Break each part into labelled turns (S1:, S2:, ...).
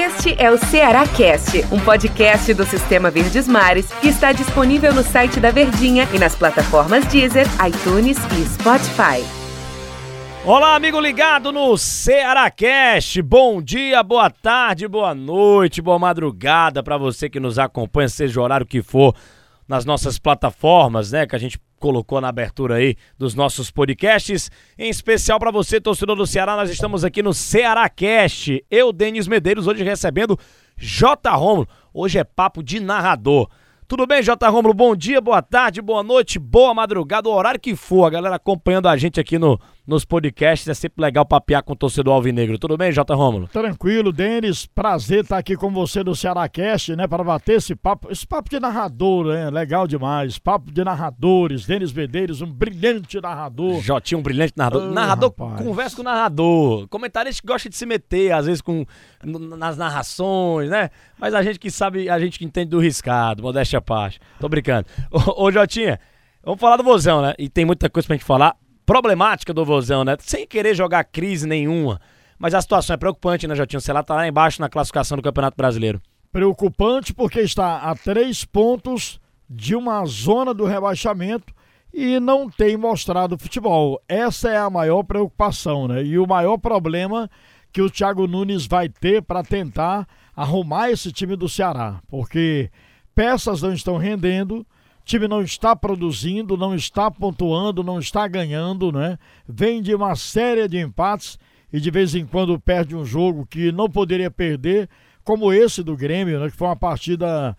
S1: Este é o Ceará Cast, um podcast do Sistema Verdes Mares que está disponível no site da Verdinha e nas plataformas Deezer, iTunes e Spotify.
S2: Olá, amigo ligado no Ceará Cast. Bom dia, boa tarde, boa noite, boa madrugada para você que nos acompanha, seja o horário que for nas nossas plataformas, né, que a gente colocou na abertura aí dos nossos podcasts. Em especial para você, torcedor do Ceará, nós estamos aqui no Ceará Cast. Eu, Denis Medeiros, hoje recebendo J. Romulo. Hoje é papo de narrador. Tudo bem, J. Romulo? Bom dia, boa tarde, boa noite, boa madrugada, o horário que for. A galera acompanhando a gente aqui no, nos podcasts. É sempre legal papear com o torcedor alvinegro. Tudo bem, J. Rômulo?
S3: Tranquilo, Denis. Prazer estar aqui com você no Cearacast, né? Para bater esse papo, esse papo de narrador, né? Legal demais. Papo de narradores. Denis Medeiros, um brilhante narrador.
S2: Jotinho, um brilhante narrador. Oh, narrador, rapaz. conversa com o narrador. Comentarista que gosta de se meter, às vezes, com, nas narrações, né? Mas a gente que sabe, a gente que entende do riscado, modéstia à parte. Tô brincando. Ô, ô Jotinha, vamos falar do Vozão, né? E tem muita coisa pra gente falar problemática do Vozão, né? Sem querer jogar crise nenhuma. Mas a situação é preocupante, né, Jotinho? Sei lá, tá lá embaixo na classificação do Campeonato Brasileiro.
S3: Preocupante porque está a três pontos de uma zona do rebaixamento e não tem mostrado futebol. Essa é a maior preocupação, né? E o maior problema que o Thiago Nunes vai ter para tentar arrumar esse time do Ceará, porque peças não estão rendendo, time não está produzindo, não está pontuando, não está ganhando, né? Vem de uma série de empates e de vez em quando perde um jogo que não poderia perder, como esse do Grêmio, né? Que foi uma partida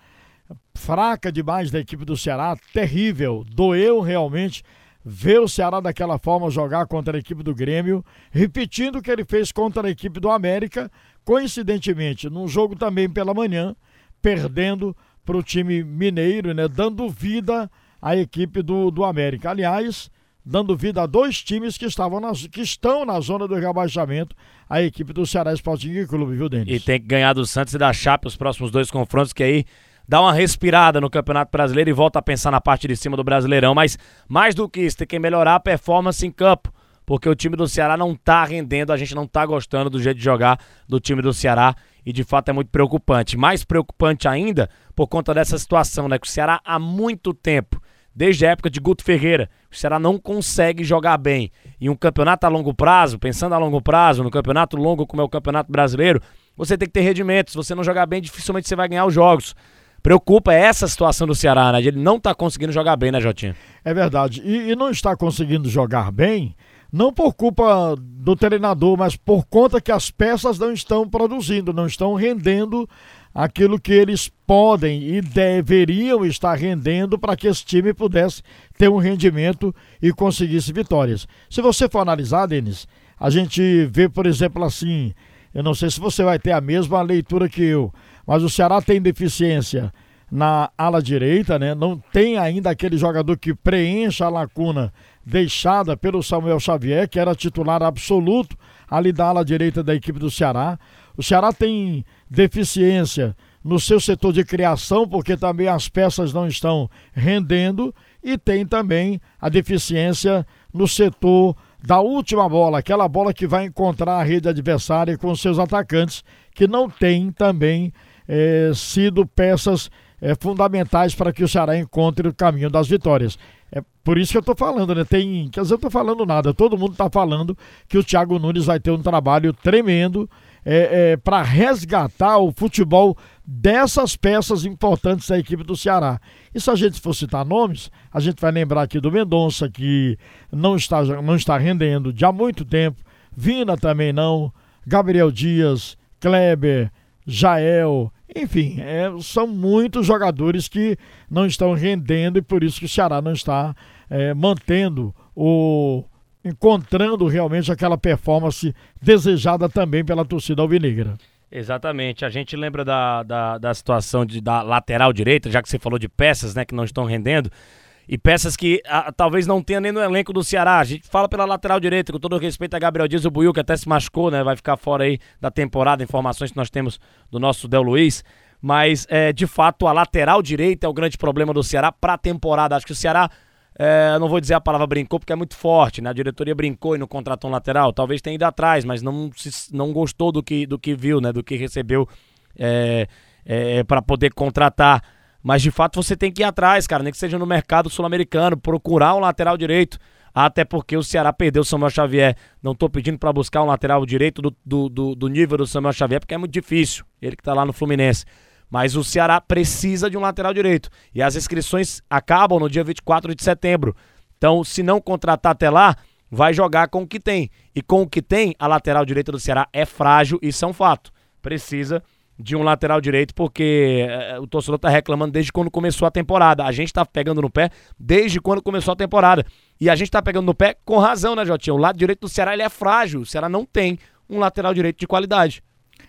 S3: fraca demais da equipe do Ceará, terrível, doeu realmente ver o Ceará daquela forma jogar contra a equipe do Grêmio, repetindo o que ele fez contra a equipe do América, coincidentemente, num jogo também pela manhã, perdendo para o time mineiro, né? Dando vida à equipe do, do América. Aliás, dando vida a dois times que, estavam na, que estão na zona do rebaixamento, a equipe do Ceará Sporting Clube, viu, Denis?
S2: E tem que ganhar do Santos e da Chape os próximos dois confrontos, que aí dá uma respirada no Campeonato Brasileiro e volta a pensar na parte de cima do Brasileirão. Mas mais do que isso, tem que melhorar a performance em campo. Porque o time do Ceará não tá rendendo, a gente não tá gostando do jeito de jogar do time do Ceará e de fato é muito preocupante. Mais preocupante ainda por conta dessa situação, né? Que o Ceará há muito tempo, desde a época de Guto Ferreira, o Ceará não consegue jogar bem. E um campeonato a longo prazo, pensando a longo prazo, no campeonato longo como é o Campeonato Brasileiro, você tem que ter rendimentos. Se você não jogar bem, dificilmente você vai ganhar os jogos. Preocupa essa situação do Ceará, né? Ele não tá conseguindo jogar bem, né, Jotinha?
S3: É verdade. E, e não está conseguindo jogar bem não por culpa do treinador, mas por conta que as peças não estão produzindo, não estão rendendo aquilo que eles podem e deveriam estar rendendo para que esse time pudesse ter um rendimento e conseguisse vitórias. Se você for analisar, Denis, a gente vê, por exemplo, assim, eu não sei se você vai ter a mesma leitura que eu, mas o Ceará tem deficiência na ala direita, né? Não tem ainda aquele jogador que preencha a lacuna deixada pelo Samuel Xavier, que era titular absoluto ali da ala direita da equipe do Ceará. O Ceará tem deficiência no seu setor de criação, porque também as peças não estão rendendo, e tem também a deficiência no setor da última bola, aquela bola que vai encontrar a rede adversária com seus atacantes, que não tem também é, sido peças é, fundamentais para que o Ceará encontre o caminho das vitórias. É por isso que eu estou falando, né? Tem, quer dizer, eu estou falando nada, todo mundo está falando que o Thiago Nunes vai ter um trabalho tremendo é, é, para resgatar o futebol dessas peças importantes da equipe do Ceará. E se a gente for citar nomes, a gente vai lembrar aqui do Mendonça, que não está, não está rendendo de há muito tempo, Vina também não, Gabriel Dias, Kleber, Jael, enfim, é, são muitos jogadores que não estão rendendo e por isso que o Ceará não está é, mantendo o. encontrando realmente aquela performance desejada também pela torcida alvinegra.
S2: Exatamente. A gente lembra da, da, da situação de, da lateral direita, já que você falou de peças né, que não estão rendendo e peças que a, talvez não tenha nem no elenco do Ceará. A gente fala pela lateral direita, com todo respeito a Gabriel Dias, o Buiu, que até se machucou, né? Vai ficar fora aí da temporada, informações que nós temos do nosso Del Luiz. Mas, é, de fato, a lateral direita é o grande problema do Ceará para a temporada. Acho que o Ceará, é, não vou dizer a palavra brincou, porque é muito forte, né? A diretoria brincou e não contratou um lateral. Talvez tenha ido atrás, mas não, se, não gostou do que, do que viu, né? Do que recebeu é, é, para poder contratar. Mas de fato você tem que ir atrás, cara, nem que seja no mercado sul-americano, procurar um lateral direito. Até porque o Ceará perdeu o Samuel Xavier. Não tô pedindo para buscar um lateral direito do, do, do, do, nível do Samuel Xavier, porque é muito difícil. Ele que tá lá no Fluminense. Mas o Ceará precisa de um lateral direito. E as inscrições acabam no dia 24 de setembro. Então, se não contratar até lá, vai jogar com o que tem. E com o que tem, a lateral direita do Ceará é frágil, isso é um fato. Precisa de um lateral direito, porque é, o torcedor tá reclamando desde quando começou a temporada. A gente tá pegando no pé desde quando começou a temporada. E a gente tá pegando no pé com razão, né, Jotinho? O lado direito do Ceará ele é frágil. O Ceará não tem um lateral direito de qualidade.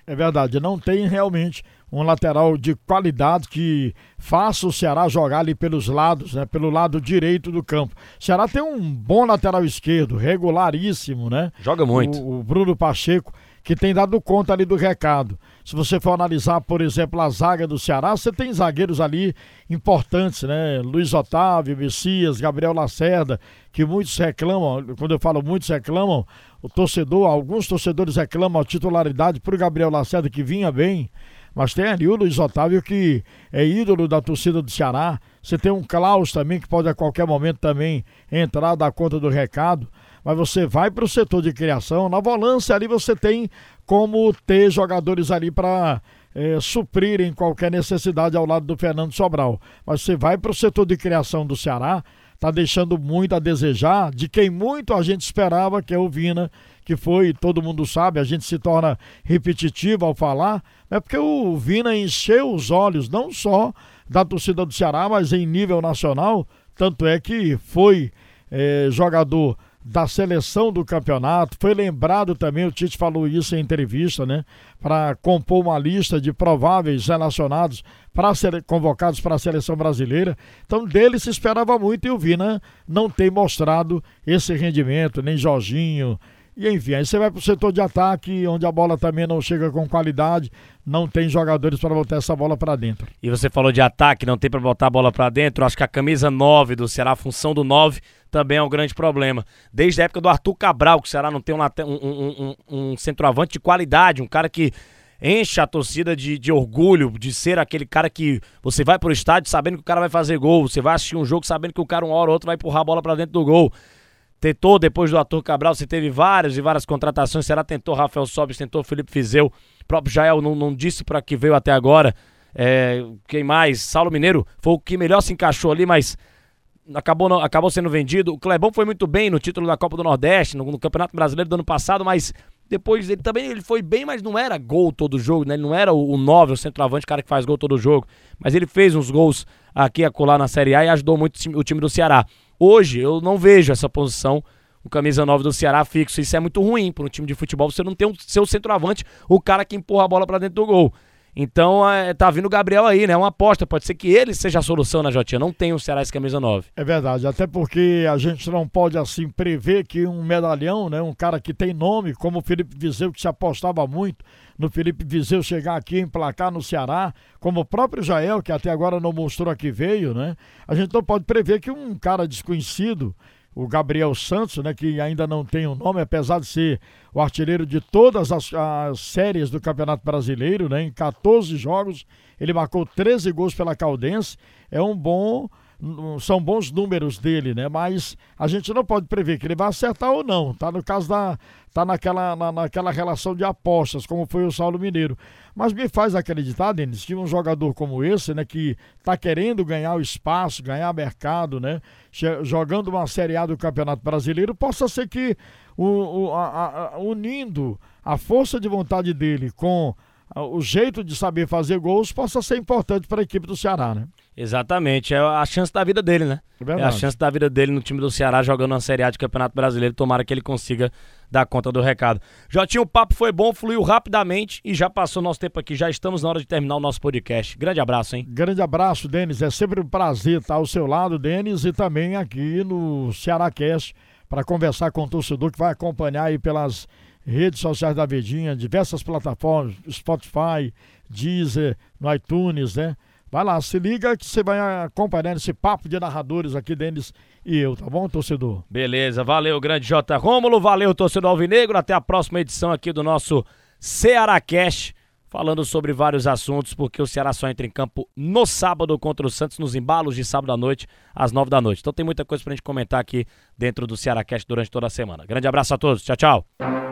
S3: É verdade, não tem realmente um lateral de qualidade que faça o Ceará jogar ali pelos lados, né? Pelo lado direito do campo. O Ceará tem um bom lateral esquerdo, regularíssimo, né?
S2: Joga muito.
S3: O, o Bruno Pacheco que tem dado conta ali do recado. Se você for analisar, por exemplo, a zaga do Ceará, você tem zagueiros ali importantes, né? Luiz Otávio, Messias, Gabriel Lacerda, que muitos reclamam, quando eu falo muitos reclamam, o torcedor, alguns torcedores reclamam a titularidade para o Gabriel Lacerda, que vinha bem. Mas tem ali o Luiz Otávio, que é ídolo da torcida do Ceará. Você tem um Klaus também, que pode a qualquer momento também entrar, dar conta do recado mas você vai para o setor de criação, na volância ali você tem como ter jogadores ali para é, suprirem qualquer necessidade ao lado do Fernando Sobral. Mas você vai para o setor de criação do Ceará, tá deixando muito a desejar de quem muito a gente esperava, que é o Vina, que foi, todo mundo sabe, a gente se torna repetitivo ao falar, é porque o Vina encheu os olhos não só da torcida do Ceará, mas em nível nacional, tanto é que foi é, jogador da seleção do campeonato. Foi lembrado também, o Tite falou isso em entrevista, né? Para compor uma lista de prováveis relacionados para ser convocados para a seleção brasileira. Então, dele se esperava muito e o Vina não tem mostrado esse rendimento, nem Jorginho, e enfim, aí você vai para o setor de ataque, onde a bola também não chega com qualidade, não tem jogadores para botar essa bola para dentro.
S2: E você falou de ataque, não tem para botar a bola para dentro. Acho que a camisa 9 do Ceará, a função do 9, também é um grande problema. Desde a época do Arthur Cabral, que o Ceará não tem um, um, um, um centroavante de qualidade, um cara que enche a torcida de, de orgulho de ser aquele cara que você vai pro estádio sabendo que o cara vai fazer gol, você vai assistir um jogo sabendo que o cara uma hora ou outra vai empurrar a bola para dentro do gol tentou, depois do Arthur Cabral, você teve várias e várias contratações. Será tentou Rafael Sobis, tentou Felipe Fizeu. O próprio Jael não, não disse para que veio até agora. É, quem mais? Saulo Mineiro foi o que melhor se encaixou ali, mas acabou, não, acabou sendo vendido. O Clebão foi muito bem no título da Copa do Nordeste, no, no Campeonato Brasileiro do ano passado, mas depois ele também ele foi bem, mas não era gol todo jogo, né? Ele não era o, o 9, o centroavante, o cara que faz gol todo jogo. Mas ele fez uns gols aqui a colar na Série A e ajudou muito o time do Ceará. Hoje eu não vejo essa posição, o camisa 9 do Ceará fixo. Isso é muito ruim para um time de futebol. Você não tem um seu centroavante, o cara que empurra a bola para dentro do gol. Então, é, tá vindo o Gabriel aí, né? Uma aposta. Pode ser que ele seja a solução na né, Jotinha. Não tem o Ceará esse camisa 9.
S3: É verdade. Até porque a gente não pode, assim, prever que um medalhão, né? Um cara que tem nome, como o Felipe Viseu, que se apostava muito no Felipe Viseu chegar aqui em placar no Ceará, como o próprio Jael, que até agora não mostrou a que veio, né? A gente não pode prever que um cara desconhecido o Gabriel Santos, né, que ainda não tem um nome, apesar de ser o artilheiro de todas as, as, séries do Campeonato Brasileiro, né, em 14 jogos, ele marcou 13 gols pela Caldense, é um bom são bons números dele, né? Mas a gente não pode prever que ele vai acertar ou não. Tá no caso da tá naquela na, naquela relação de apostas, como foi o Saulo Mineiro. Mas me faz acreditar, Denis, que um jogador como esse, né, que tá querendo ganhar o espaço, ganhar mercado, né, jogando uma Série A do Campeonato Brasileiro, possa ser que o, o a, a, unindo a força de vontade dele com o jeito de saber fazer gols possa ser importante para a equipe do Ceará, né?
S2: Exatamente, é a chance da vida dele, né? É, é, a chance da vida dele no time do Ceará jogando uma Série A de Campeonato Brasileiro. Tomara que ele consiga dar conta do recado. Jotinho, o papo foi bom, fluiu rapidamente e já passou nosso tempo aqui. Já estamos na hora de terminar o nosso podcast. Grande abraço, hein?
S3: Grande abraço, Denis. É sempre um prazer estar ao seu lado, Denis, e também aqui no Ceará Cast para conversar com o torcedor que vai acompanhar aí pelas redes sociais da Verdinha, diversas plataformas, Spotify, Deezer, no iTunes, né? Vai lá, se liga que você vai acompanhando esse papo de narradores aqui, Denis e eu, tá bom, torcedor?
S2: Beleza, valeu, grande J. Rômulo, valeu, torcedor Alvinegro. Até a próxima edição aqui do nosso Ceará Cash. falando sobre vários assuntos, porque o Ceará só entra em campo no sábado contra o Santos, nos embalos de sábado à noite, às nove da noite. Então tem muita coisa pra gente comentar aqui dentro do Ceará Cast durante toda a semana. Grande abraço a todos, tchau, tchau.